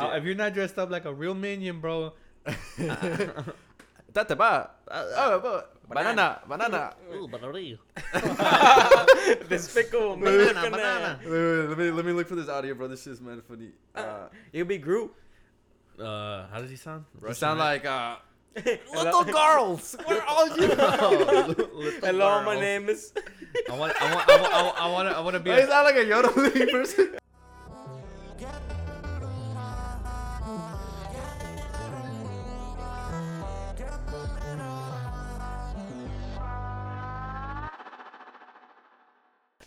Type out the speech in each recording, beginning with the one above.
Uh, if you're not dressed up like a real minion, bro. Tate ba? Oh, ba- banana, banana. Ooh, banana. Despicable Banana, banana. banana. Wait, wait, let me let me look for this audio, bro. This is man funny. Uh, You be Groot. Uh, how does he sound? you sound like uh, little girls. Where are you? Hello, my name is. I want, I want, I want, I want, I want, to, I want to be. Why you A, sound like a yodeling person?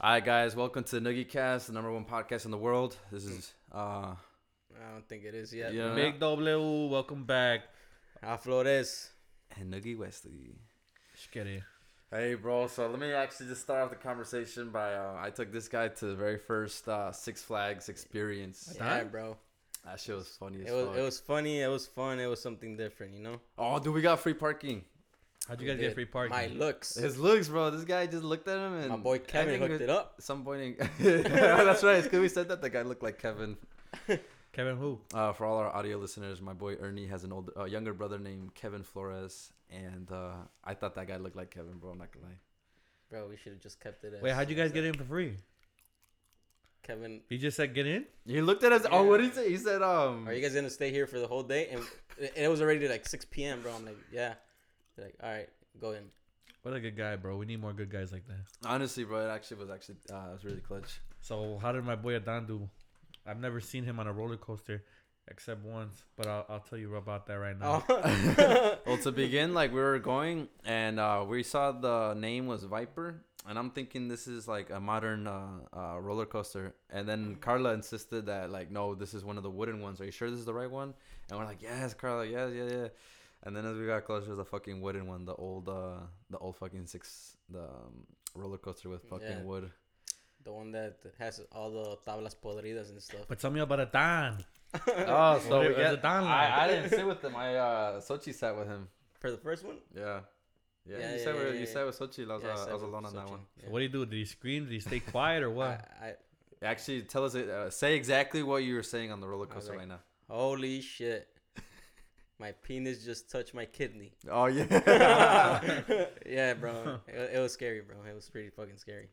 All right, guys, welcome to the Noogie Cast, the number one podcast in the world. This is uh, I don't think it is yet. Yeah. Big W, welcome back. A Flores. and Noogie Wesley. Shkeri. Hey, bro. So let me actually just start off the conversation by uh, I took this guy to the very first uh, Six Flags experience. Yeah, Time? bro. That shit was funny as It was fuck. it was funny. It was fun. It was something different, you know. oh, dude, we got free parking. How'd you We guys get free parking? My looks. His looks, bro. This guy just looked at him and My boy Kevin think hooked it up. At some point, in- that's right. It's because we said that the guy looked like Kevin. Kevin who? Uh, for all our audio listeners, my boy Ernie has an older, uh, younger brother named Kevin Flores, and uh, I thought that guy looked like Kevin, bro. I'm not gonna lie. Bro, we should have just kept it. As, Wait, how'd you guys as get in for free? Kevin, He just said get in. He looked at us. Oh, what did he say? He said, um. are you guys gonna stay here for the whole day? And, and it was already like 6 p.m., bro. I'm like, yeah. They're like, all right, go in. What a good guy, bro. We need more good guys like that. Honestly, bro, it actually was actually uh, it was really clutch. So how did my boy Adan do? I've never seen him on a roller coaster except once, but I'll, I'll tell you about that right now. Oh. well, to begin, like we were going and uh, we saw the name was Viper, and I'm thinking this is like a modern uh, uh, roller coaster. And then Carla insisted that like, no, this is one of the wooden ones. Are you sure this is the right one? And we're like, yes, Carla, yeah, yeah, yeah. And then as we got closer, the fucking wooden one, the old, uh, the old fucking six, the um, roller coaster with fucking Yeah. wood. the one that has all the tablas podridas and stuff. But tell me about Adan. Oh, so we get- I, I didn't sit with him. I uh, Sochi sat with him. For the first one? Yeah. Yeah, Yeah, you yeah, said yeah, with, yeah, you yeah. said with Sochi. I was, Yeah, uh, said I was alone on that one. yeah. So what did he do? Did he scream? Did he stay quiet or what? I, I, Actually, tell us. Uh, say exactly what you were saying on the roller coaster like- right now. holy shit. My penis just touched my kidney. Oh yeah. yeah, bro. It, it was scary, bro. It was pretty fucking scary.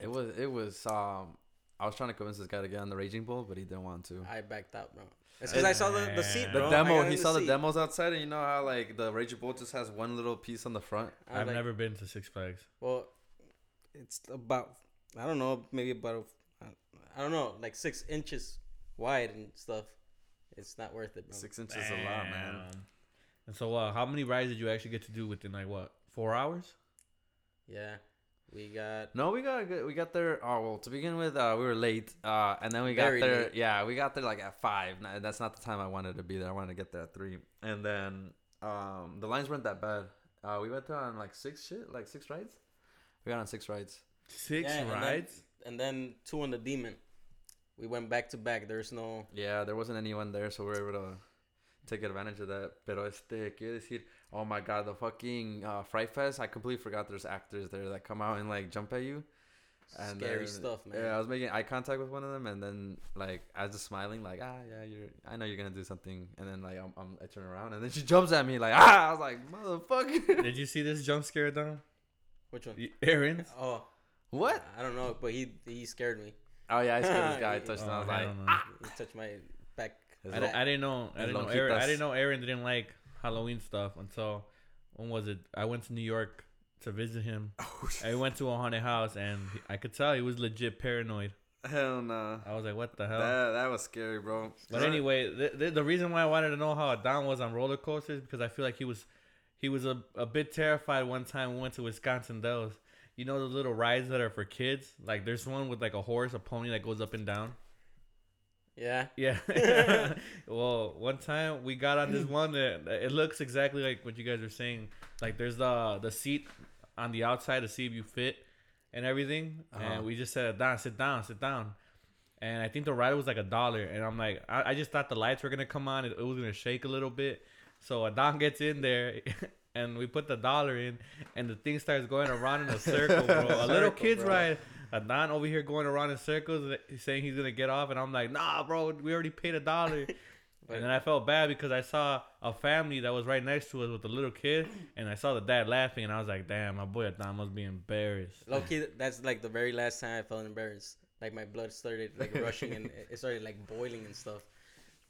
it was. It was. Um, I was trying to convince this guy to get on the Raging Bull, but he didn't want to. I backed out, bro. It's because I saw the, the seat, The The demo. He in saw the seat. demos outside, and you know how like the Raging Bull just has one little piece on the front. I was I've like, never been to Six Flags. Well, it's about I don't know, maybe about I don't know, like six inches wide and stuff. It's not worth it, bro. Six inches is a lot, man. Damn. And so, uh, how many rides did you actually get to do within like what four hours? Yeah, we got No, we got good- we got there. Oh well, to begin with, uh, we were late, uh, and then we got there. late. Yeah, we got there like at five. That's not the time I wanted to be there. I wanted to get there at three, and then um, the lines weren't that bad. Uh, we went on like six shit, like six rides. We got on six rides. Six Yeah, and then- rides. and then two on the demon. We went back to back. There's no Yeah, there wasn't anyone there, so we were able to take advantage of that. Pero este, quiero decir, oh my god, the fucking uh, Fright Fest. I completely forgot there's actors there that come out and like jump at you. And scary then- stuff, man. Yeah, I was making eye contact with one of them, and then like I was just smiling, like ah yeah, you're. I know you're gonna do something, and then like I'm, I'm I turn around, and then she jumps at me like ah. I was like motherfucker. Did you see this jump scare down? Which one? Aaron. Oh, what? I don't know, but he he scared me. Oh yeah, I scared this guy. I Oh, touched him. I was I like, don't know. Ah! He touched my back. I, di- I didn't know. I his didn't know. lonjitas. Aaron, I didn't know Aaron didn't like Halloween stuff until when was it? I went to New York to visit him. Oh, I went to a haunted house and he, I could tell he was legit paranoid. hell no. I was like, "What the hell?" That that was scary, bro. But anyway, the, the, the reason why I wanted to know how Don was on roller coasters because I feel like he was he was a, a bit terrified one time we went to Wisconsin Dells. You know the little rides that are for kids? Like there's one with like a horse, a pony that goes up and down. Yeah. Yeah. well, one time we got on this one that that it looks exactly like what you guys are saying. Like there's the the seat on the outside to see if you fit and everything. Uh-huh. And we just said, "Down, sit down, sit down." And I think the ride was like a dollar. And I'm like, I, I just thought the lights were gonna come on. It, it was gonna shake a little bit. So Adon gets in there. And we put the dollar in, and the thing starts going around in a circle, bro. A little kid's bro. ride. Adon over here going around in circles, eh, saying he's gonna get off, and I'm like, nah, bro, we already paid a dollar. But- And then I felt bad because I saw a family that was right next to us with a little kid, and I saw the dad laughing, and I was like, "Damn, my boy Adam must be embarrassed." Low key, that's like the very last time I felt embarrassed. Like my blood started like rushing and it started like boiling and stuff.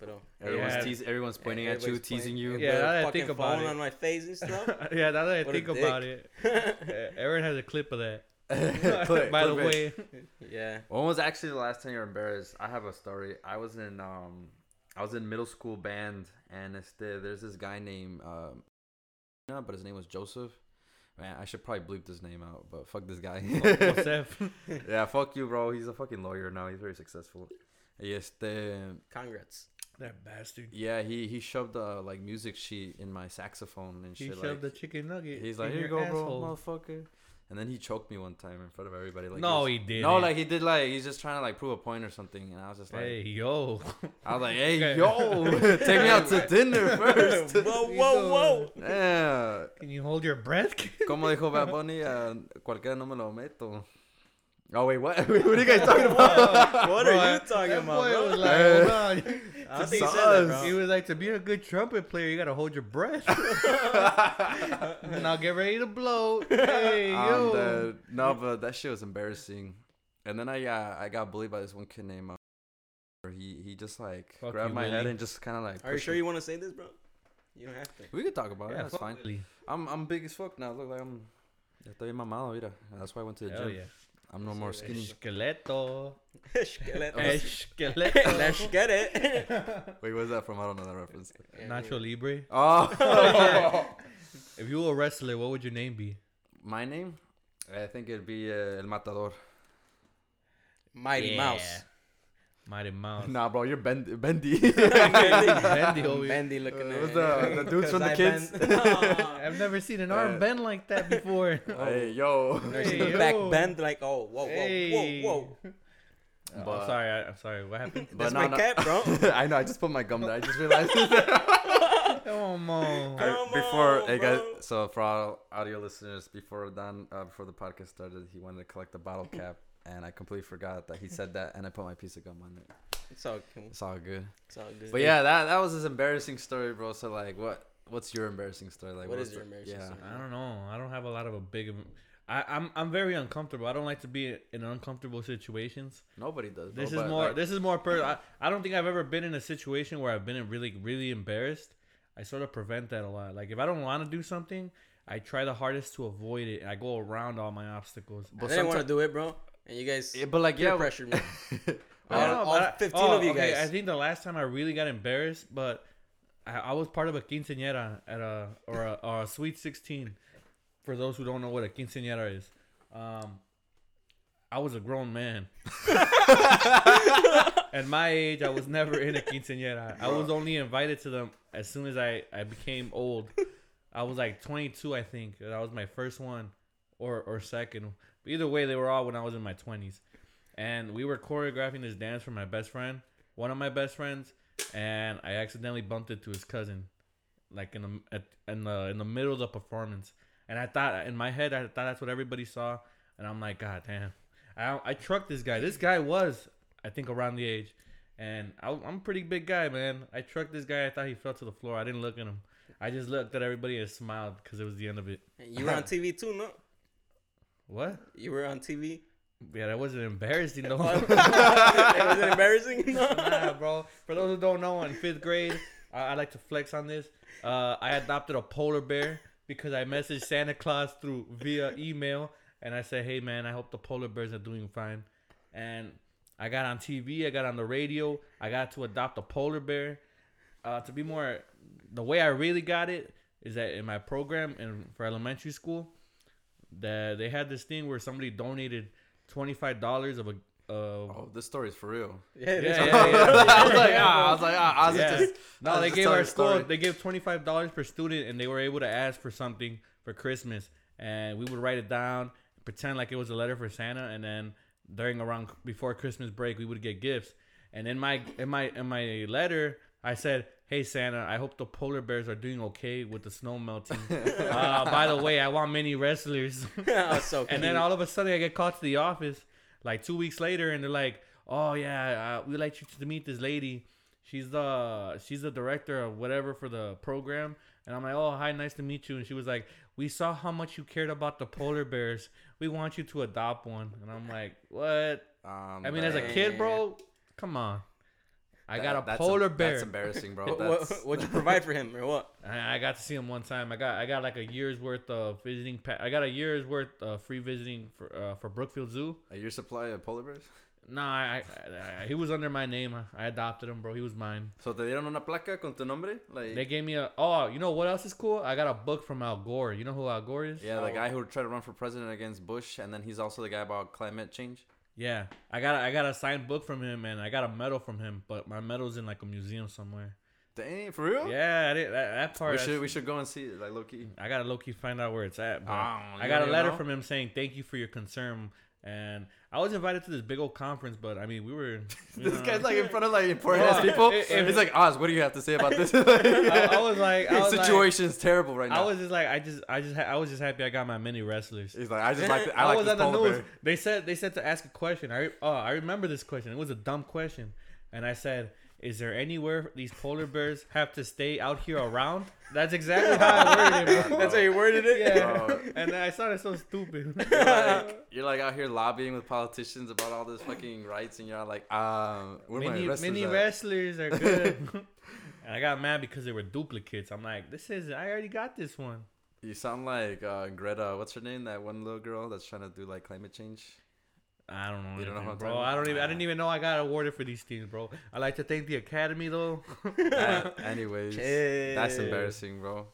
But uh, Everyone's, Yeah. teasing, everyone's pointing at you, teasing pointing- you. Yeah, the now that I think about it. on my face and stuff. yeah, now that I What think about dick. it, Aaron has a clip of that. Clip- By the clip it. way, yeah. When was actually the last time you were embarrassed? I have a story. I was in um, I was in middle school band, and it's the, there's this guy named um, no, but his name was Joseph. Man, I should probably bleep this name out, but fuck this guy. Joseph. yeah, fuck you, bro. He's a fucking lawyer now. He's very successful. Este, Congrats. That bastard. yeah, he he shoved a like music sheet in my saxophone and He shit. shoved Like, the chicken nugget. he's like, here you go, bro, motherfucker. And then he choked me one time in front of everybody. Like, No, was- he didn't. No, like he did. Like he's just trying to like prove a point or something. And I was just like, Hey, yo. I was like, hey, yo, take me out to dinner first. whoa, whoa, whoa. yeah. Can you hold your breath? Como dijo Bad Bunny, uh, cualquiera no me lo meto. Oh, wait, what? what are you guys talking about? What Bro, are you that talking about, boy bro? was like, hold on. I don't think he said that, bro. He was like, to be a good trumpet player, you gotta hold your breath. and I'll get ready to blow. Hey, Um, yo. the- no, but that shit was embarrassing. And then I uh, I got bullied by this one kid named. Uh, he he just like Fuck grabbed you, my head and just kind of like. Are you sure me. you want to say this, bro? You don't have to. We could talk about it. yeah, That's fine. Willie. I'm I'm big as fuck now. Look like I'm. Ya estoy mamado, mira. That's why I went to the Hell gym. yeah. I'm no more skinny. Esqueleto. Skeleton. Esqueleto. Let's get it. Wait, what's that from? I don't know that reference. Nacho Libre. Oh. If you were a wrestler, what would your name be? My name? I think it'd be uh, El Matador. Mighty Yeah. Mouse. Mighty Mouse. Nah, bro, you're ben- bendy. Bendy over here. Bendy looking Uh, at what's the- the dudes from the I kids? bend- I've never seen an arm Uh, bend like that before. hey, yo. There's Hey, the yo. back bend like oh whoa whoa Hey. whoa whoa. Oh, But- sorry, I, I'm sorry. What happened? But That's no, my no. cat, bro. I know. I just put my gum there. I just realized. Come on. Come Alright, before on, hey guys, bro. so for our audio listeners, before Don, uh, before the podcast started, he wanted to collect the bottle cap, and I completely forgot that he said that, and I put my piece of gum on it. It's all cool. It's all good. It's all good. But yeah, that that was his embarrassing story, bro. So like, what what's your embarrassing story? Like, What what's is your the- embarrassing yeah. story? I don't know. I don't have a lot of a big. I, I'm I'm very uncomfortable. I don't like to be in uncomfortable situations. Nobody does. Bro, This is more. like, this is more. Per- I, I don't think I've ever been in a situation where I've been really really embarrassed. I sort of prevent that a lot. Like if I don't want to do something, I try the hardest to avoid it. I go around all my obstacles. But I but didn't want to do it, bro. And you guys Yeah, but like yeah, pressured me. I All- don't know, all I- 15 oh, of you okay, guys. I think the last time I really got embarrassed, but I, I was part of a quinceañera at a or a, or a sweet sixteen. For those who don't know what a quinceañera is, um, I was a grown man. At my age, I was never in a quinceañera. I was only invited to them as soon as I, I became old. I was like 22, I think. That was my first one, or or second. But either way, they were all when I was in my 20s and we were choreographing this dance for my best friend, one of my best friends, and I accidentally bumped into his cousin, like in the at, in the in the middle of the performance. And I thought in my head, I thought that's what everybody saw, and I'm like, God damn, I I trucked this guy. This guy was, I think, around the age, and I, I'm a pretty big guy, man. I trucked this guy. I thought he fell to the floor. I didn't look at him. I just looked at everybody and smiled because it was the end of it. you were on TV too, no? What? You were on TV. Yeah, that wasn't embarrassing though. it wasn't embarrassing. nah, bro. For those who don't know, in fifth grade, I, I like to flex on this. Uh, I adopted a polar bear because I messaged Santa Claus through via email, and I said, "Hey, man, I hope the polar bears are doing fine." And I got on TV, I got on the radio, I got to adopt a polar bear. Uh, to be more, the way I really got it is that in my program and for elementary school, that they had this thing where somebody donated twenty five dollars of a. Of, Oh, this story is for real. yeah, yeah, yeah, yeah. I was like, Yeah, ah. I was like, ah, I was Yeah. just. No, was they just gave our school. story. They gave twenty five dollars per student, and they were able to ask for something for Christmas, and we would write it down, pretend like it was a letter for Santa, and then during around before Christmas break, we would get gifts. And in my in my in my letter, I said, "Hey Santa, I hope the polar bears are doing okay with the snow melting. uh, by the way, I want many wrestlers." oh, so And then all of a sudden, I get called to the office like two weeks later, and they're like, "Oh yeah, uh, we'd like you to meet this lady. she's the she's the director of whatever for the program. And I'm like, oh, hi, nice to meet you. And she was like, we saw how much you cared about the polar bears. We want you to adopt one. And I'm like, what? Um, I mean, as a kid, bro, come on. I that- got a that's polar em- bear. That's embarrassing, bro. What, That's, what, what'd you provide for him or what? I, I got to see him one time. I got I got like a year's worth of visiting. Pa- I got a year's worth of free visiting for uh, for Brookfield Zoo. a year supply of polar bears. Nah, I, I, I, he was under my name. I adopted him, bro. He was mine. So te dieron una placa con tu nombre, like They gave me a. Oh, you know what else is cool? I got a book from Al Gore. You know who Al Gore is? yeah, the Oh. guy who tried to run for president against Bush, and then he's also the guy about climate change. Yeah, I got a, I got a signed book from him, and I got a medal from him. But my medal's in like a museum somewhere. Dang, for real? Yeah, I did, that, that part. We should we should go and see it, like low key. I gotta low key find out where it's at. But Oh, I got a letter know? from him saying thank you for your concern, and I was invited to this big old conference. But I mean, we were. This know, guy's like in front of like important ass people. If- if- He's like, Oz, what do you have to say about this? I, I was like, I was like, situation is terrible right now. I was just like, I just, I just, ha- I was just happy I got my mini wrestlers. He's like, I just like, the, I like was on the news. bear. They said they said to ask a question. I oh I remember this question. It was a dumb question, and I said, "Is there anywhere these polar bears have to stay out here around?" That's exactly how I worded it. Bro. That's how you worded it. Yeah, Bro. and then I thought it so stupid. You're like, you're like out here lobbying with politicians about all this fucking rights, and you're like, um, where my mini wrestlers mini at? wrestlers are good. and I got mad because they were duplicates. I'm like, this is I already got this one. You sound like uh, Greta. What's her name? That one little girl that's trying to do like climate change. I don't know, You don't know bro. I don't even. I didn't even know I got awarded for these teams, bro. I like to thank the academy though. Uh, anyways, that's embarrassing, bro.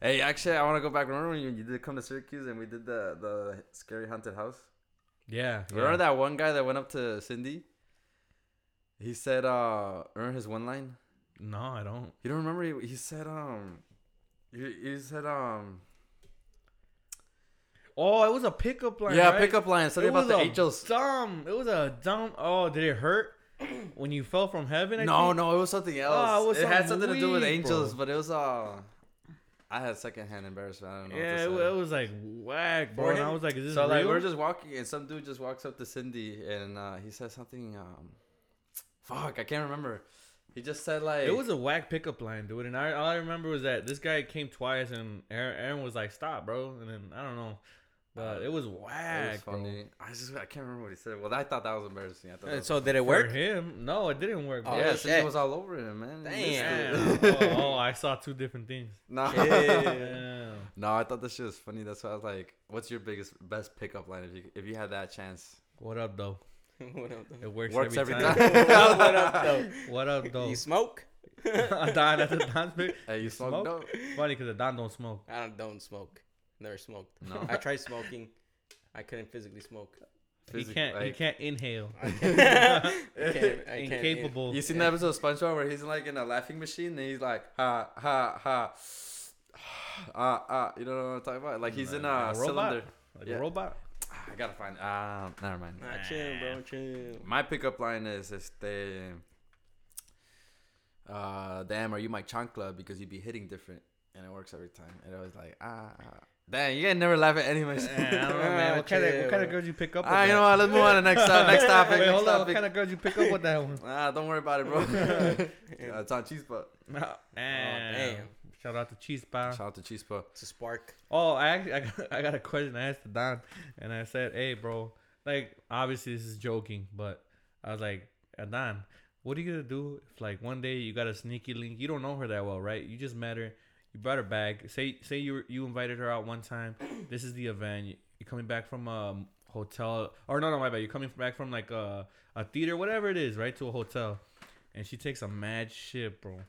Hey, actually, I want to go back. Remember when you, you did come to Syracuse and we did the the scary haunted house? Yeah. Remember that one guy that went up to Cindy? He said, uh, earn his one line. No, I don't. You don't remember? He, he said, um, he, he said, um, Oh, it was a pickup line. yeah, right? pickup line. Something It about the angels. Dumb. It was a dumb. Oh, did it hurt when you fell from heaven? I No, think? no, it was something else. Oh, it was it had something to do with angels, bro. but it was uh, I had secondhand embarrassment. I don't know. Yeah, what it, to say. it was like whack, bro. And I was like, is this so like real? we're just walking and some dude just walks up to Cindy and uh, he says something um fuck I can't remember. He just said like It was a whack pickup line, dude. And I all I remember was that this guy came twice, and Aaron, Aaron was like, "Stop, bro." And then I don't know, but it was it was whack, bro. funny. I just I can't remember what he said. Well, I thought that was embarrassing. I thought that was So did it work? For work? him, no, it didn't work. Oh, bro. Oh, yeah, shit. Cindy was all over him, man. He missed Damn. it. Damn. Oh, oh, oh, I saw two different things. no. Damn. no, I thought this shit was funny. That's why I was like, "What's your biggest best pickup line if you if you had that chance?" What up, though? what up, though? It works, Works every, every time. time. what up, though? what up, though? You smoke? Don that's a Don's pick. Hey, you smoke? Smoke? No. Funny because the Don don't smoke. I don't, don't smoke. Never smoked. No. I tried smoking. I couldn't physically smoke. He Physic- can't. he like- can't inhale. I can't. I can't, I can't Incapable. You seen the episode of SpongeBob where he's like in a laughing machine and he's like ha ha ha, ah ah. You know what I'm talking about? Like he's in a, a robot? cylinder. Like Yeah. a robot. I gotta find. Ah, never mind. Nah, chill, bro. Chill. My pickup line is este. Uh, damn, are you my chancla? Because you'd be hitting different, and it works every time. And I was like, ah, ah. Damn, you guys never laugh at any of my shit. Man, I don't know, man. What kind of what kind of girls you pick up? With Ah, you know what? Let's move on to the next uh, next topic. Wait, next hold on. What kind of girls you pick up with that one? Ah, don't worry about it, bro. yeah, it's on Chispa. Damn. damn. Shout out to Chispa. Shout out to Chispa. It's a spark. Oh, I actually, I got, I got a question I asked to Don, and I said, "Hey, bro, like obviously this is joking, but I was like, "Uh, Don, what are you gonna do if like one day you got a sneaky link? You don't know her that well, right? You just met her, you brought her back. Say say you you invited her out one time. This is the event. You- You're coming back from a hotel, or no, no, my bad. You're coming back from like a a theater, whatever it is, right, to a hotel, and she takes a mad shit, bro."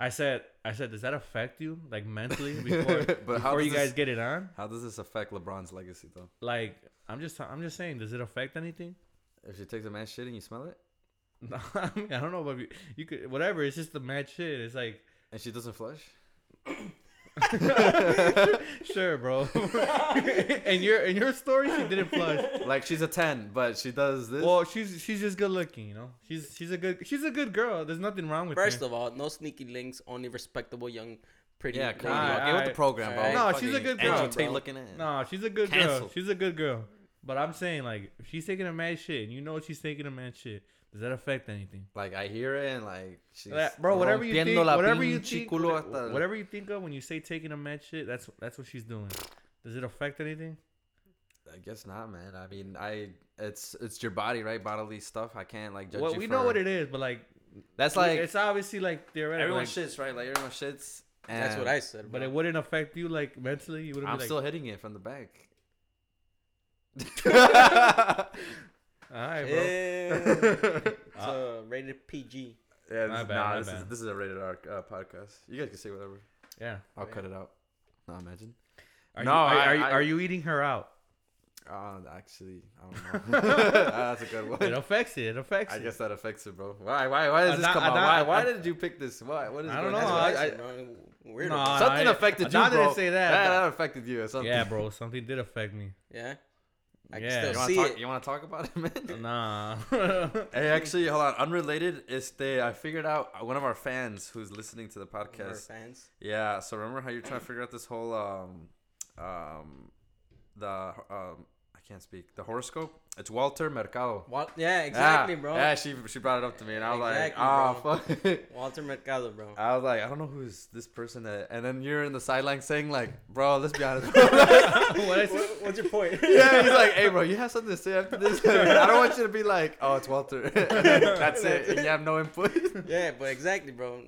I said, I said, does that affect you like mentally before But how before you guys this- get it on? How does this affect LeBron's legacy, though? Like, I'm just, I'm just saying, does it affect anything? If she takes a mad shit and you smell it, No, I, mean, I don't know, but you, you could, whatever. It's just the mad shit. It's like, and she doesn't flush, sure, bro. and your, in your story, she didn't flush. like she's a ten, but she does this. Well, she's, she's just good looking, you know. She's, she's a good, she's a good girl. There's nothing wrong with First her. of all, no sneaky links. Only respectable young, pretty. yeah, lady. come on, Alright, get with the program, bro. Alright. No, she's a Fucking good Andrew girl, Tate looking at. No, she's a good girl. She's a good girl. But I'm saying, like, if she's taking a mad shit, and you know she's taking a mad shit, Does that affect anything? Like I hear it and like she's Like, bro, whatever you think, whatever you think, whatever, hasta- whatever you think of when you say taking a med shit, that's that's what she's doing. Does it affect anything? I guess not, man. I mean, I it's it's your body, right? Bodily stuff. I can't like judge Well, you we for- know what it is, but like That's like it's obviously like theoretical. everyone like, shits, right? Like everyone shits. That's what I said. but bro. it wouldn't affect you like mentally. You wouldn't I'm be like, still hitting it from the back. all right, bro. Yeah. it's uh, rated PG. Yeah, My this, bad, nah, my this is bad. this is a rated R uh, podcast. You guys can say whatever. Yeah. I'll Oh, yeah. cut it out. No, imagine. Are No, you, are, I- are, you, I- are you eating her out? Uh, actually, I don't know. That's a good one. It affects it. It affects I it. guess that affects it, bro. Why? Why? Why does this Adon- come out? Adon- Why? Why Adon- did you pick this? Why? What is? I don't going know, on? I, I- Weird. No, about Something I- affected you, Adon bro. didn't say that. Yeah, that affected you. Or something. Yeah, bro. Something did affect me. Yeah. I Yeah. can still You want see to talk? it. You want to talk about it, man? Nah. Hey, actually, hold on. Unrelated is the I figured out one of our fans who's listening to the Our podcast. fans. Yeah. So remember how you're trying to figure out this whole um um the um I can't speak the horoscope. It's Walter Mercado. Wal- yeah, exactly, yeah. bro. Yeah, she she brought it up to me, and I was Exactly, ah, like, oh fuck. Walter Mercado, bro. I was like, I don't know who's this person that, and then you're in the sideline saying like, bro, let's be honest. Bro. what I? What- what's your point? yeah, he's like, hey, bro, you have something to say after this. I don't want you to be like, oh, it's Walter. That's it. And you have no input. yeah, but exactly, bro.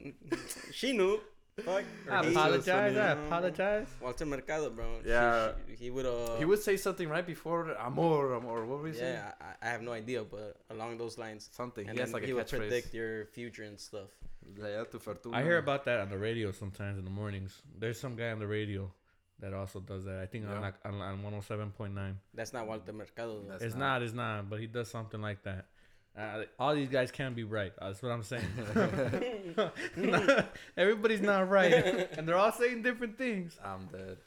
She knew. Fuck. I apologize. I apologize. Walter Mercado, bro. Yeah. she- he would. Uh, he would say something right before amor, amor. What were you saying? Yeah, I, I have no idea, but along those lines. Something. And he has then like a he would catchphrase. predict your future and stuff. Leia tu fortuna. I hear about that on the radio sometimes in the mornings. There's some guy on the radio that also does that. I think on Yeah. like on, on 107.9. That's not Walter Mercado. though. That's It's not. not. It's not. But he does something like that. Uh, all these guys can't be right. That's what I'm saying. Everybody's not right, and they're all saying different things. I'm dead.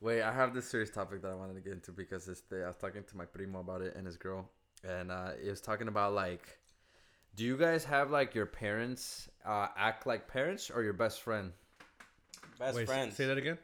Wait, I have this serious topic that I wanted to get into because this day I was talking to my primo about it and his girl, and uh, it was talking about like, do you guys have like your parents uh, act like parents or your best friend? Best Wait, friends. Say that again.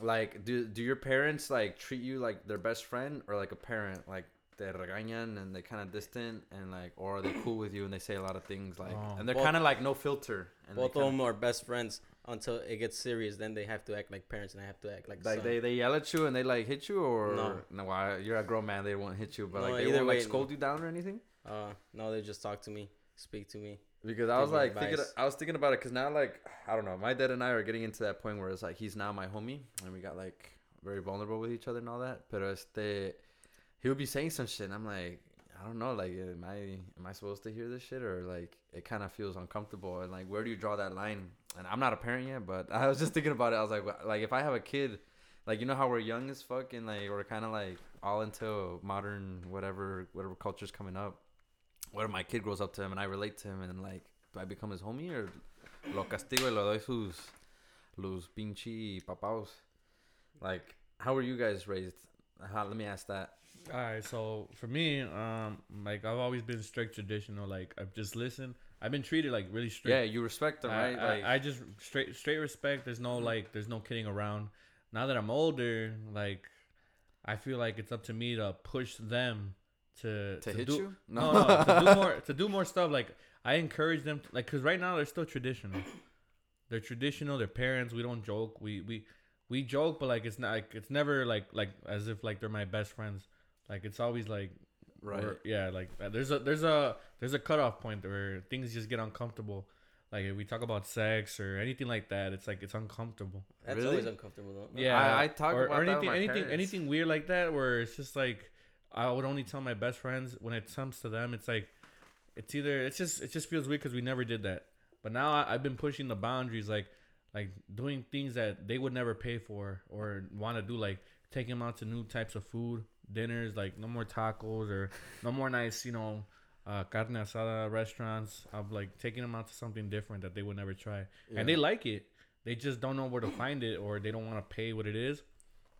Like, do do your parents like treat you like their best friend or like a parent? Like they regañan and they kind of distant and like, or are they cool with you and they say a lot of things like, Oh. and they're kind of like no filter. And Both of them are best friends until it gets serious. Then they have to act like parents, and I have to act like Like son. they, they yell at you and they like hit you or No. no why you're a grown man they won't hit you but No, like they either won't like way, scold you down or anything Uh, no, they just talk to me, speak to me. because I was me like thinking. I was thinking about it because now like I don't know my dad and I are getting into that point where it's like he's now my homie and we got like very vulnerable with each other and all that but este he would be saying some shit and I'm like I don't know like am I am I supposed to hear this shit or like it kind of feels uncomfortable and like where do you draw that line? And I'm not a parent yet but I was just thinking about it I was like like if I have a kid like you know how we're young as fuck and like we're kind of like all into modern whatever whatever culture's coming up what if my kid grows up to him and I relate to him and like do I become his homie or lo castigo y lo doy sus los pinchi papaos? Like how were you guys raised? How, let me ask that All right, so for me, um, like I've always been strict traditional. Like I've just listened. I've been treated like really strict. yeah you respect them I, right I- like I, just straight straight respect. There's no like there's no kidding around. Now that I'm older, like I feel like it's up to me to push them to to, hit do, you No, no, to do more to do more stuff. Like I encourage them, to, like, cause right now they're still traditional. They're traditional. Their parents. We don't joke. We we we joke, but like it's not like it's never like like as if like they're my best friends. Like it's always like right or- yeah, like uh, there's a there's a there's a cutoff point where things just get uncomfortable. Like if we talk about sex or anything like that, it's like it's uncomfortable. That's Really? always uncomfortable though. Yeah, I- I talk or, about or that with anything my anything parents. anything weird like that where it's just like I would only tell my best friends when it comes to them. It's like it's either it's just it just feels weird because we never did that. But now I, I've been pushing the boundaries, like like doing things that they would never pay for or want to do, like taking them out to new types of food, dinners, like no more tacos or no more nice, you know, uh, carne asada restaurants. I'm like taking them out to something different that they would never try, and they like it. They just don't know where to find it or they don't want to pay what it is.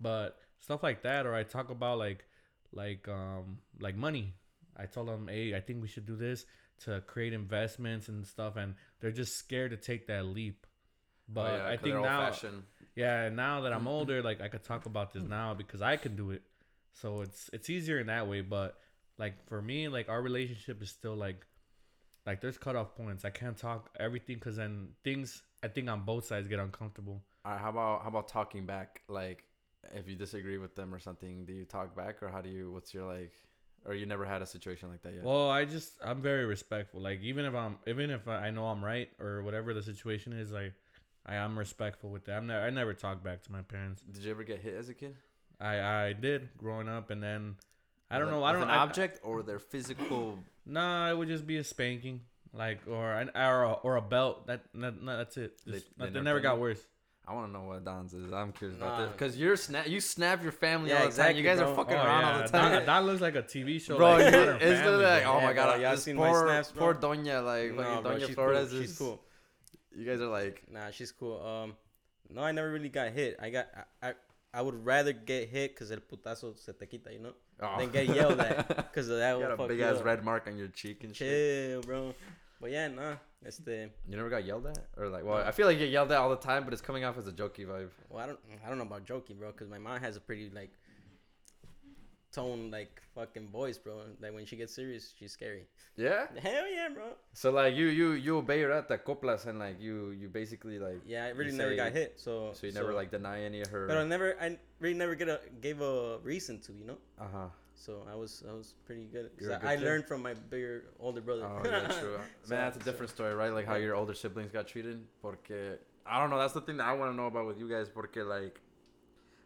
But stuff like that, or I talk about like like um like money. I told them, hey, I think we should do this to create investments and stuff, and they're just scared to take that leap. But Oh, yeah, I think now, yeah, now that I'm older, like I could talk about this now because I can do it. So it's it's easier in that way. But like for me, like our relationship is still like like there's cutoff points. I can't talk everything because then things I think on both sides get uncomfortable. All right, how about how about talking back? Like, if you disagree with them or something, do you talk back or how do you? What's your like? Or you never had a situation like that yet? Well, I just I'm very respectful. Like even if I'm even if I know I'm right or whatever the situation is, like I am respectful with that. I'm never I never talk back to my parents. Did you ever get hit as a kid? I I did growing up, and then I don't With- know. I don't an I- object or their physical. Nah, it would just be a spanking, like or an or a, or a belt. That, that, no, that's it. They- Just, they that- never never got worse. I want to know what Don's is. I'm curious about this because you're snap. You snap your family Yeah, all the time. You guys bro. are fucking Oh, around yeah. all the time. That, that looks like a TV show. Bro, like you- Modern it's Family, like, bro. oh Yeah, my bro, god, y'all this seen my snaps, bro? poor Doña, like No, fucking bro, Doña she's Flores cool. is. She's cool. You guys are like, Nah, she's cool. Um, no, I never really got hit. I got I I, I would rather get hit because el putazo se te quita, you know, oh. than get yelled at because of that. you got a big ass up. red mark on your cheek and shit. Chill, bro. But yeah, nah. It's the You never got yelled at, or like, well, I feel like you get yelled at all the time, but it's coming off as a jokey vibe. well, I don't I don't know about jokey, bro, because my mom has a pretty like tone like fucking voice, bro. Like when she gets serious, she's scary. Yeah. Hell yeah, bro. So like you you you obey her at the coplas and like you you basically like Yeah, I really never say- got hit, so so you never like deny any of her. But I never, I really never get a gave a reason to, you know. Uh huh. So I was, I was pretty good. 'cause I, good I learned from my bigger, older brother. Oh yeah, true. So- Man, that's a so- different story, right? Like how your older siblings got treated. Porque I don't know. That's the thing that I want to know about with you guys. Porque like,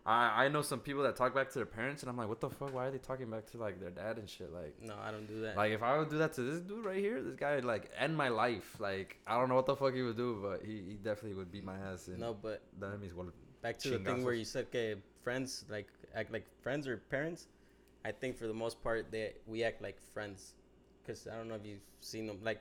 I I know some people that talk back to their parents, and I'm like, what the fuck? Why are they talking back to like their dad and shit? Like. No, I don't do that. Like if I would do that to this dude right here, this guy would like end my life. Like I don't know what the fuck he would do, but he, he definitely would beat my ass. And no, but that means what? back to the thing where you said, okay, friends like act like friends or parents. I think for the most part they we act like friends, cause I don't know if you've seen them like.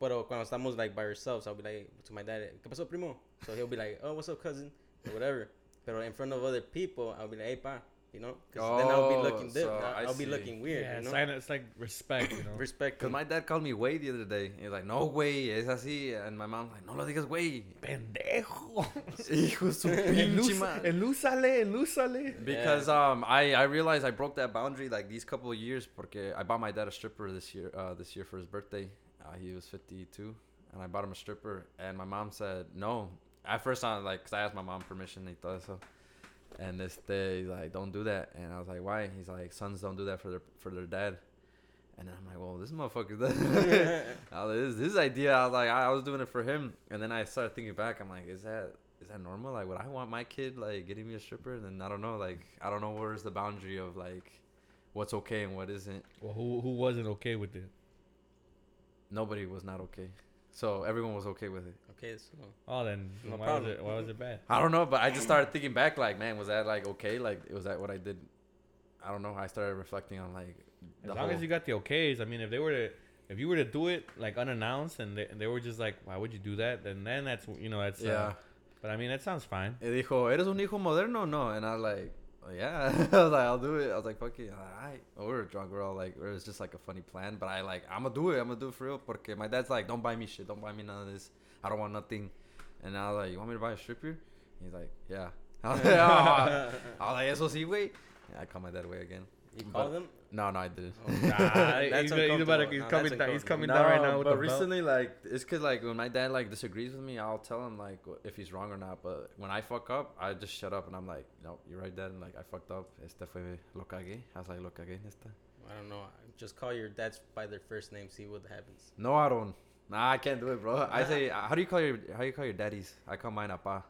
Pero cuando estamos like by ourselves, I'll be like to my dad, ¿qué pasó, primo? So he'll be like, oh, what's up, cousin, or whatever. Pero in front of other people, I'll be like, hey, pa, you know, cause then I'll be Oh, looking dip. so I'll, I I'll be looking weird, Yeah, you it's, know. like, it's like respect, you know. Respect. Cause my dad called me way the other day. He's like, no way, es así. And my mom's like, no lo digas way. Pendejo. Hijo de su El pinche luz, madre. el luz sale, el luz sale. Because um I I realized I broke that boundary like these couple of years porque I bought my dad a stripper this year uh this year for his birthday. Uh, he was 52 and I bought him a stripper and my mom said no. At first I like cuz I asked my mom permission y todo eso. And this day he's like don't do that and I was like why? He's like sons don't do that for their for their dad. And then I'm like, well, this motherfucker does. I was like, this, this idea, I was like, I, I was doing it for him, and then I started thinking back. I'm like, is that is that normal? Like, would I want my kid like getting me a stripper? And then I don't know, like, I don't know where's the boundary of like, what's okay and what isn't. Well, who who wasn't okay with it? Nobody was not okay, so everyone was okay with it. okay, so Oh, then No why problem. was it why was it bad? I don't know, but I just started thinking back, like, man, was that like okay? Like, was that what I did? I don't know. I started reflecting on like As the long as you got the okays, I mean, if they were to, if you were to do it like unannounced and they, they were just like, why would you do that? Then then that's you know that's yeah. Uh, but I mean, that sounds fine. Y dijo, ¿eres un hijo moderno? No. And I like, yeah. I was like, I'll do it. I was like, fuck it. All right. We were drunk. We are all like, it was just like a funny plan. But I like, I'm to do it. I'm to do it for real. Porque my dad's like, don't buy me shit. Don't buy me none of this. I don't want nothing. And I was like, you want me to buy a stripper? He's like, yeah. I was like, oh. I was like, eso sí, güey. I called my dad away again. you call them? No, no, I didn't. Oh, Nah, That's he's, he's about to, he's No, coming down. He's uncomfortable. coming down right now with but the belt. recently, like, it's cause like when my dad like disagrees with me, I'll tell him like if he's wrong or not. But when I fuck up, I just shut up and I'm like, no, you're right, dad. And like I fucked up. Este fue lo cagué. I was like, lo cagué en esta. I don't know. Just call your dads by their first name. See what happens. No, I don't. Nah, I can't do it, bro. I say, how do you call your how do you call your daddies? I call mine apa.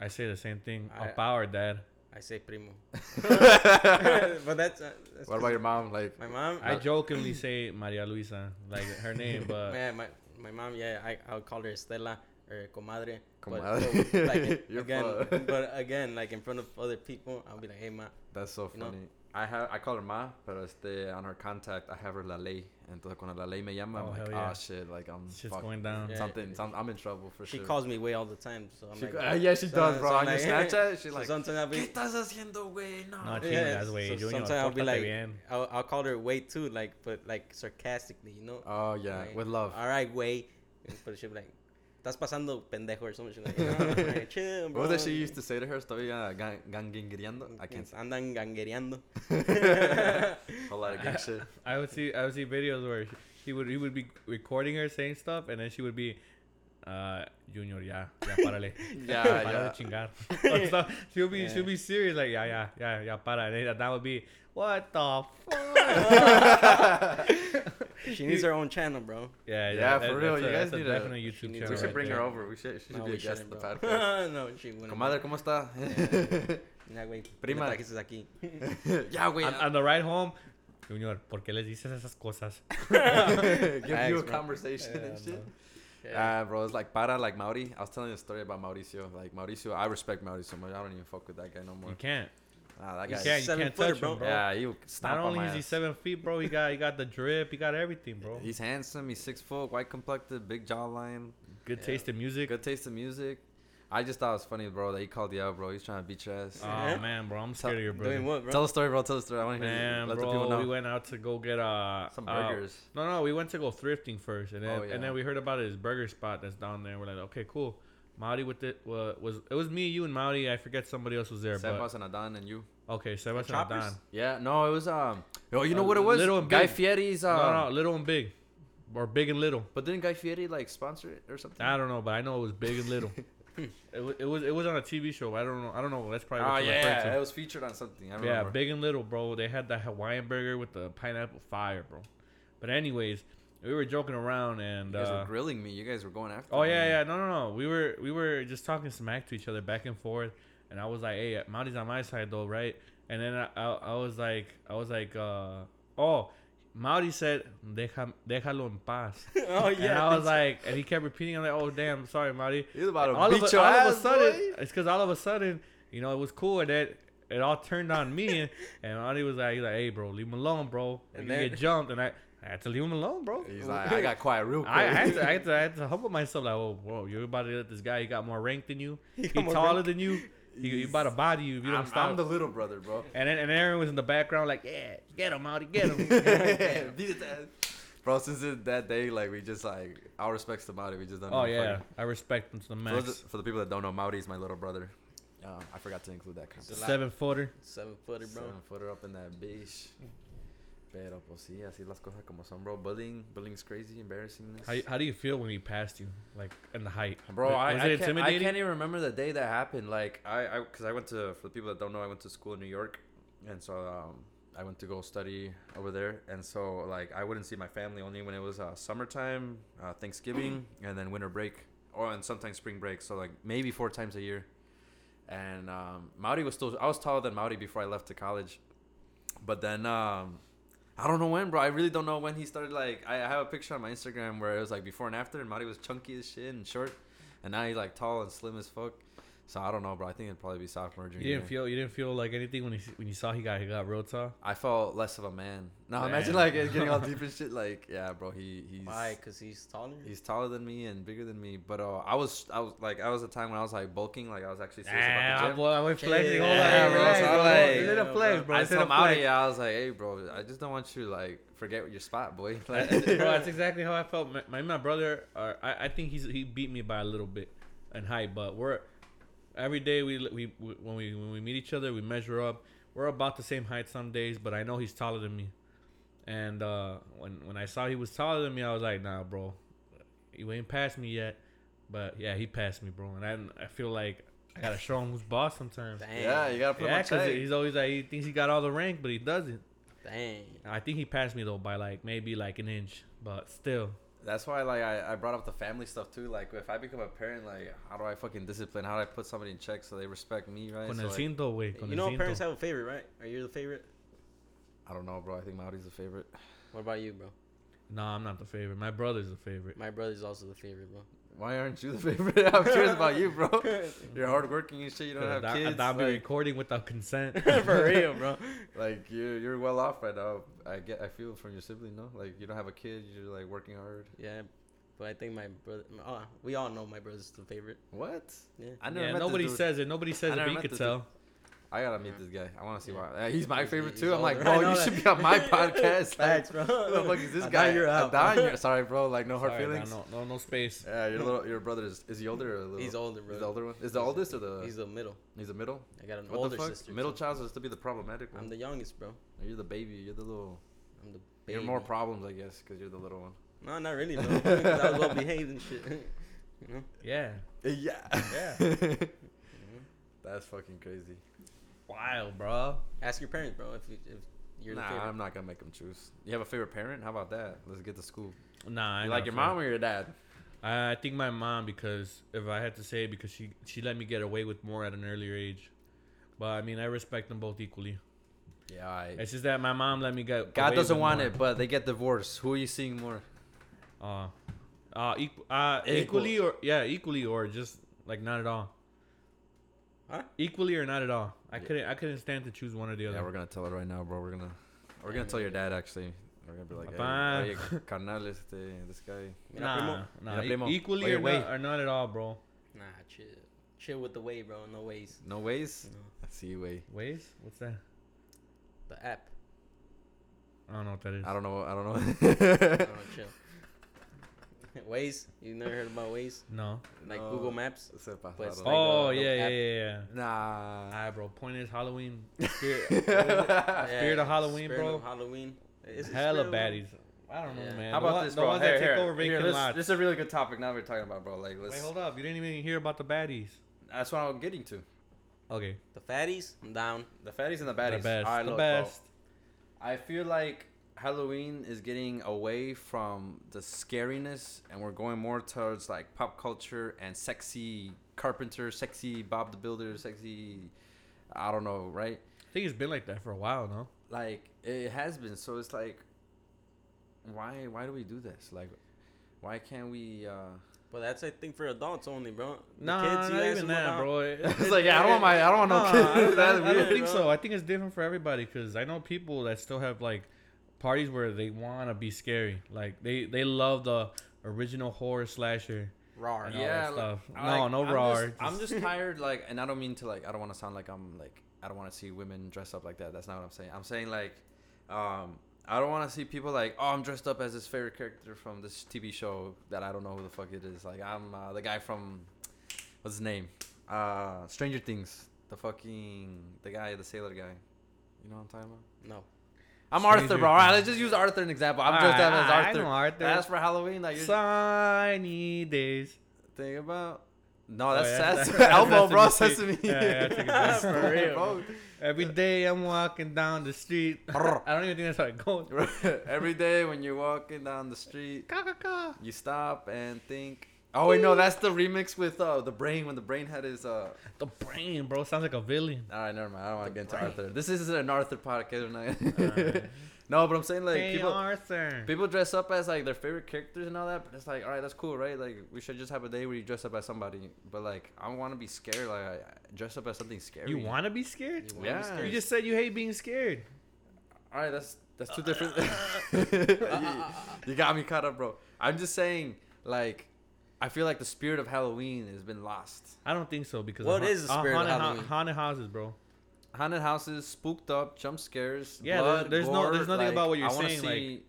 I say the same thing. I- A power dad. I say primo. but that's, uh, that's What about your mom? Like, my mom? I jokingly say Maria Luisa, like her name, but Man, my my mom, yeah, I I'll call her Estela or comadre. But- Comadre. but, like You're again, fun. but again, like in front of other people, I'll be like, hey ma. that's so You know? Funny. I have I call her ma, pero este on her contact I have her la ley. Entonces cuando la ley me llama, Oh, I'm like, hell yeah. oh shit, like I'm shit's fuck- going down. Yeah. something, some, I'm in trouble for She sure. She calls me way all the time, so I'm She like, go- uh, yeah, she so- does, bro. so on I'm your like- Snapchat, she so like, sometimes I'll ¿qué be, estás haciendo, güey? No. No, Yeah, chingas, so güey. Junior, sometimes I'll be like- bien. I'll, I'll call her way too, like, but like sarcastically, you know. Oh yeah, Like, with love. All right, way. But she'll be like, "Estás pasando pendejo" or something. Like, "No, chill, bro. What was that she used to say to her? Estoy uh, gang- gangueando. I can't say Andan ganguereando. a lot of gang shit. I would see I would see videos where she, she would he would be recording her saying stuff, and then she would be, uh, Junior, ya, ya, párale. Yeah, para yeah. de chingar. Or stuff. She'll be she'll be serious like yeah yeah yeah yeah para. And then that would be what the fuck. She needs her own channel, bro. Yeah, Yeah, that- for real, that's you guys that's a need to- definite YouTube needs channel. We should right bring there. her over. We should. She should No, be a we guest shouldn't, of the bro. podcast. no, she wouldn't. Comadre, ¿cómo está? Ya, güey. Prima. Prima. trajiste aquí. ya, güey. On, on the ride home, Junior, ¿por qué les dices esas cosas? Give you a Thanks, bro. conversation and Yeah, shit. man. Yeah. Ah, bro, it's like para, like Mauri. I was telling you a story about Mauricio. Like Mauricio, I respect Mauricio much. I don't even fuck with that guy no more. You can't. Ah, that You can't. You seven can't footer, touch bro. him, bro. Yeah, he stomp Not on only my is he ass. seven feet, bro, he got he got the drip, he got everything, bro. He's handsome. He's six foot, white complected, big jawline, Good Yeah. taste in music. good taste of music. I just thought it was funny, bro, that he called you out, bro. He's trying to beat your ass. Oh Yeah. man, bro, I'm scared of your brother. Doing what, bro? Tell the story, bro. Tell the story. I want to hear Man, Let bro, the people know. we went out to go get uh Some uh, burgers. no, no, we went to go thrifting first, and then Oh, yeah. and then we heard about his burger spot that's down there. We're like, okay, cool. Maudi with it was, was it was me, you, and Maudi. I forget somebody else was there, Sebas and Adan and you. okay, Sebas and Adan. Yeah, no, it was um. Oh, you know Uh, what it was? Little and Guy Big. Fieri's um. no, no, little and big, or big and little. But didn't Guy Fieri like sponsor it or something? I don't know, but I know it was big and little. it, was, it was it was on a TV show. I don't know. I don't know. That's probably Oh what you're referring to. yeah, it was featured on something. I remember. Yeah, big and little, bro. They had that Hawaiian burger with the pineapple fire, bro. But anyways, we were joking around and You guys uh, were grilling me. You guys were going after. oh me. yeah, yeah, no, no, no. We were we were just talking smack to each other back and forth, and I was like, hey, Maudi's on my side though, right? And then I, I, I was like, I was like, uh, oh, Maudi said, Deja, déjalo en paz. oh yeah. And. I was like, and he kept repeating, I'm like, oh damn, sorry, Maudi He's about to all beat of, a, your all ass, of a sudden, boy. it's because all of a sudden, you know, it was cool and that it all turned on me, and, and Ani was like, he's like, hey, bro, leave him alone, bro. And And you then- get jumped, and I, I had to leave him alone, bro. He's like, I got quiet real quick. I, I, had to, I, had to, I had to humble myself, like, oh, bro, you're about to let this guy, he got more rank than you, He he, taller rank. than you, he, he about to body you if you don't I'm, stop. I'm the little brother, bro. and then and Aaron was in the background, like, yeah, get him, Audi, get him. Beat his ass. Bro, since that day, like we just like our respects to Maudi. We just don't. oh yeah, fucking- I respect him to the For, max. for the people that don't know, Maudi's my little brother. Uh, I forgot to include that. Concept. Seven footer. Seven footer, bro. Seven footer up in that bitch. Pero pues sí, así las cosas como son, bro. Bullying, bullying's crazy, embarrassingness. How, how do you feel when he passed you, like in the height, Bro, I, it I, can't, I can't even remember the day that happened. Like, I, I, because I went to, for the people that don't know, I went to school in New York, and so um, I went to go study over there, and so like I wouldn't see my family only when it was uh, summertime, uh, Thanksgiving, and then winter break, or and sometimes spring break. So like maybe four times a year. And um, Maudi was still, I was taller than Maudi before I left to college, but then um, I don't know when, bro. I really don't know when he started. Like, I have a picture on my Instagram where it was like before and after, and Maudi was chunky as shit and short, and now he's like tall and slim as fuck. So I don't know, bro. I think it'd probably be sophomore junior. You didn't year. feel you didn't feel like anything when you when you saw he got he got real tall. I felt less of a man. No, Damn. imagine like getting all deep and shit. Like, yeah, bro. He he's Why? Cause he's taller. he's taller than me and bigger than me. But uh, I was I was like I was a time when I was like bulking. Like I was actually serious about the gym. boy, I'm flexing. Hold Yeah, on, bro, relax, so bro. like- Is it a flex, bro? I Is it a told flex? Maudi, I was like, hey, bro, I just don't want you to like forget your spot, boy. Like, bro, that's exactly how I felt. My, my, my brother, uh, I, I think he's he beat me by a little bit in height, but we're every day we, we we when we when we meet each other, we measure up. We're about the same height some days, but I know he's taller than me. And uh, when when I saw he was taller than me, I was like, nah, bro, you ain't passed me yet. But yeah, he passed me, bro, and I I feel like I gotta show him who's boss sometimes. Dang. yeah, you gotta put him Yeah, on because check. he's always like he thinks he got all the rank, but he doesn't. Dang. I think he passed me though by like maybe like an inch, but still. That's why, like, I, I brought up the family stuff too. Like, if I become a parent, like, how do I fucking discipline? How do I put somebody in check so they respect me, right? Con So, el like, cinto, güey. Con You el know, cinto. parents have a favorite, right? Are you the favorite? I don't know, bro. I think Maudi's the favorite. What about you, bro? No, I'm not the favorite. My brother's the favorite. My brother's also the favorite, bro. Why aren't you the favorite? I'm curious about you, bro. You're hardworking and shit. You don't have I'd kids. I'd be like, recording without consent. For real, bro. like you're you're well off right now. I get I feel from your sibling, no? Like you don't have a kid. You're like working hard. Yeah, but I think my brother. Oh, we all know my brother's the favorite. What? Yeah. I never yeah, met this nobody dude. says it. Nobody says I it, never but you could this tell. I gotta meet this guy. I want to see Yeah. why. He's my He's- favorite he's too. I'm like, bro, you that. should be on my podcast. like, Facts, bro. who the fuck is this Adon, guy? you're out. Adon, sorry, bro. Like, no hard feelings. No, no, no space. Yeah, your little your brother is is he older or a little? He's older, bro. He's the older one. Is the oldest or the? He's the middle. he's the middle. I got an What older the fuck? sister. Middle child supposed to be the problematic one. I'm the youngest, bro. You're the baby. You're the little. I'm the Baby. You're more problems, I guess, because you're the little one. No, not really, bro. 'Cause I was well behaved and shit. you know. Yeah. Yeah. Yeah. That's fucking crazy. Wild, bro. Ask your parents, bro, if you, if you're the nah, favorite. I'm not gonna make them choose. You have a favorite parent? How about that? Let's get to school. Nah, I You got like your mom or your dad? I I think my mom because if I had to say because she she let me get away with more at an earlier age. But I mean, I respect them both equally. Yeah, I. It's just that my mom let me get. God away doesn't with want more. it, but they get divorced. Who are you seeing more? Uh, uh, equ- uh equally or yeah, equally or just like not at all. Huh? Equally or not at all. I couldn't. I couldn't stand to choose one or the other. Yeah, we're gonna tell it right now, bro. We're gonna, we're gonna tell your dad actually. We're gonna be like, Papá. hey, oye, carnal, este, this guy. Mira, nah, nah. E- Equally Oye, or, güey. not, or not at all, bro. Nah, chill. Chill with the way, bro. No ways. No ways. No. I see you way. Ways? What's that? The app. I don't know what that is. I don't know. I don't I know. don't know, chill. Waze? You never heard about Waze? No. Like No. Google Maps? Se pasaron. Pues, like, oh uh, yeah, yeah, yeah, yeah. Nah. Alright, bro. Point is Halloween. Spirit, Spirit of Halloween, Spirit bro. of Halloween. Is it hella Spirit of baddies. I don't know, Yeah. man. How about one- this, the ones Here, that take here, over here, this, lots. this is a really good topic. Now we're talking about, bro. Like, let's. Wait, hold up. You didn't even hear about the baddies. That's what I'm getting to. Okay. The fatties? I'm down. The fatties and the baddies. The baddies. best. All right, the look, bro. best. I feel like Halloween is getting away from the scariness, and we're going more towards like pop culture and sexy Carpenter, sexy Bob the Builder, sexy. I don't know, right? I think it's been like that for a while, no? Like it has been. So it's like, why? Why do we do this? Like, why can't we? uh But that's, I think, for adults only, bro. The Nah, kids, not even them that, about- bro. It's like, yeah, I don't want my, I don't want no Nah, kids. I, don't- I don't think so. I think it's different for everybody because I know people that still have like parties where they want to be scary. Like they they love the original horror slasher. Raw. And all yeah, that stuff. like, No, like, no I'm raw. Just, I'm Just- just tired, like, and I don't mean to like. I don't want to sound like I'm like. I don't want to see women dress up like that. That's not what I'm saying. I'm saying like, um, I don't want to see people like, oh, I'm dressed up as this favorite character from this TV show that I don't know who the fuck it is. Like, I'm uh, the guy from, what's his name? Uh, Stranger Things. The fucking the guy, the sailor guy. You know what I'm talking about? No. I'm Stranger Arthur, bro. All right, let's just use Arthur an example. I'm dressed up as I- I Arthur. know Arthur. That's for Halloween. Like, Sunny days. Think about. No, Oh, that's, yeah, that's, that's- Elmo, bro. Sesame. Yeah, yeah. For real. Every day I'm walking down the street. I don't even think that's how it goes. Every day when you're walking down the street, you stop and think. Oh wait, no, that's the remix with uh, the brain when the brain had his. uh The brain, bro, sounds like a villain. All right, never mind. I don't want to get into brain. Arthur. This isn't an Arthur podcast. Alright. no, but I'm saying like hey, people. Arthur. People dress up as like their favorite characters and all that, but it's like, all right, that's cool, right? Like, we should just have a day where you dress up as somebody. But like, I want to be scared. Like, I, dress up as something scary. You want to be scared? You wanna be Yeah. scared? You just said you hate being scared. All right, that's that's two uh, different. Uh, uh, you, you got me caught up, bro. I'm just saying, like, I feel like the spirit of Halloween has been lost. I don't think so because What of is the uh, spirit of haunted, hou- Halloween? haunted houses, bro. Haunted houses, spooked up, jump scares. Yeah, blood, there's- there's no- gore, there's nothing like, about what you're I wanna saying, like- See,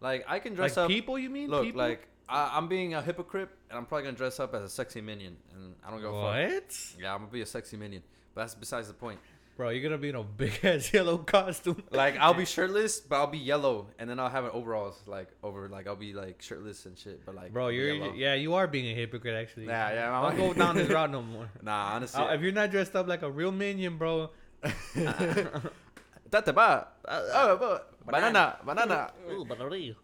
like, I can dress like up. people, you mean? Look, people? like I, I'm being a hypocrite, and I'm probably gonna dress up as a sexy minion, and I don't go fuck. what? Yeah, I'm gonna be a sexy minion, but that's besides the point. Bro, you're gonna be in a big ass yellow costume. Like I'll be shirtless, but I'll be yellow, and then I'll have an overalls like over, like I'll be like shirtless and shit, but like Bro, you're yellow. yeah, you are being a hypocrite actually. yeah, yeah. I don't go down this route no more. Nah, honestly, Uh, if you're not dressed up like a real minion, bro. Tate ba? Oh, ba- banana, banana. Ooh, but real.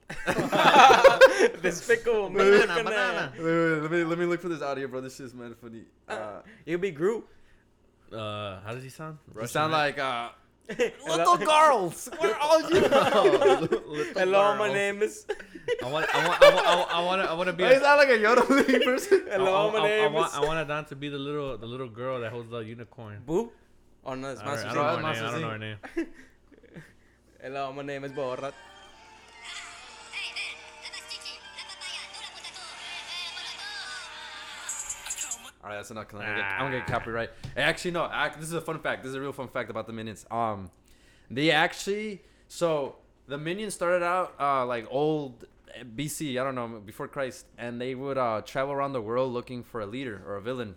Despicable Banana, man. banana. Wait, wait, let me let me look for this audio, bro. This is man funny. Uh, You'll be Gru. Uh, how does he sound? you sound like uh, little girls. Where are you? Hello, my name is. I want, I want, I want, I want, I want, to, I want to be. Why you A, sound like a yodeling person? Hello, I, my I, I, name want, is. I want Adon to be the little, the little girl that holds the unicorn. Boo. Oh no, it's I don't, Master I don't know her name. I don't know her name. Hello, my name is Borat. All right, that's enough. 'cause I'm gonna, get, I'm gonna get copyright. Actually, no. Act, this is a fun fact. This is a real fun fact about the minions. Um, they actually so the minions started out uh like old BC. I don't know before Christ, and they would uh travel around the world looking for a leader or a villain.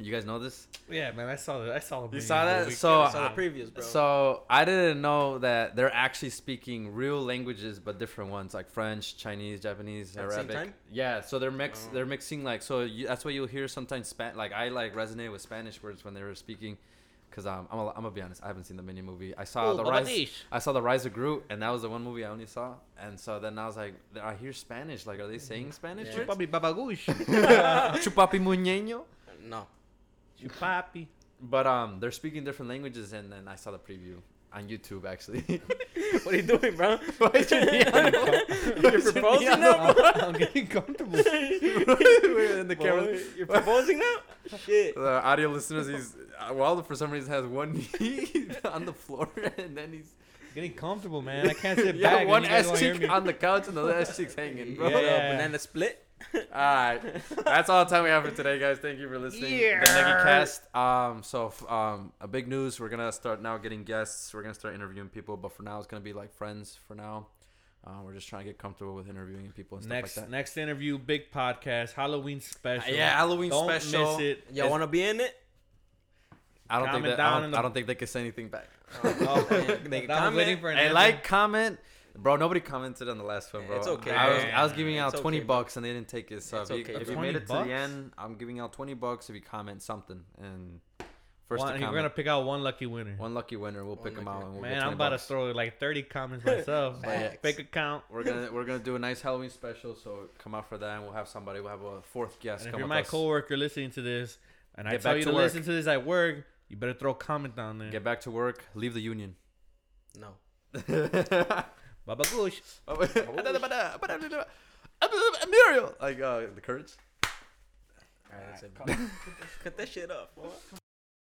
You guys know this? Yeah, man, I saw that. I saw. the You saw that? week- So, I saw the previews, bro. So I didn't know that they're actually speaking real languages, but different ones like French, Chinese, Japanese, At the same Arabic. time? Yeah, so they're mix. Oh. They're mixing like so. You, that's why you'll hear sometimes Span. Like I like resonate with Spanish words when they were speaking, because um, I'm, a, I'm gonna be honest. I haven't seen the mini movie. I saw Oh, the rise. Babadish. I saw the Rise of Gru, and that was the one movie I only saw. And so then I was like, I hear Spanish. Like, are they saying Spanish? Yeah. words? Chupapi babagoosh. Chupapi muñeño. no. Chupapi. But um, they're speaking different languages, and then I saw the preview on YouTube actually. What are you doing, bro? Why is your knee on You're proposing now, bro? I'm getting comfortable. in the camera. Boy, You're proposing now? Shit. The audio listeners, he's uh, Wilder for some reason has one knee on the floor, and then he's Getting comfortable, man. I can't sit yeah, back. and one you guys ass cheek on the couch and the other ass cheek's hanging, bro. Yeah. Uh, banana split. All right, that's all the time we have for today, guys. Thank you for listening. Yeah. The Negi Cast. Um, so um, a big news. We're gonna start now getting guests. We're gonna start interviewing people, but for now, it's gonna be like friends. For now, uh, we're just trying to get comfortable with interviewing people and stuff Next like that. next interview, big podcast, Halloween special. Uh, yeah, Halloween Don't special. miss it. Y'all want to be in it? I don't think that. I don't, the- I don't think they can say anything back. Oh, They can I was waiting comment. for an Hey, answer. like, comment, bro. Nobody commented on the last one, bro. It's okay, I was. I was giving out It's twenty okay, bucks and they didn't take it. So It's if you, if you made 20 it to bucks? the end, I'm giving out twenty bucks if you comment something. And first One, to we're gonna pick out one lucky winner. one lucky winner, we'll One pick them out. And we'll Man, get I'm about bucks. to throw like 30 comments myself. Facts. Fake account. We're gonna we're gonna do a nice Halloween special. So come out for that, and we'll have somebody. We'll have a fourth guest And if you're my us. coworker listening to this, and I tell you to to work. listen to this at work, you better throw a comment down there. Get back to work. Leave the union. No. Baba Goosh. Muriel, like uh, the Kurds. All right, that's it. Cut that shit up. boy.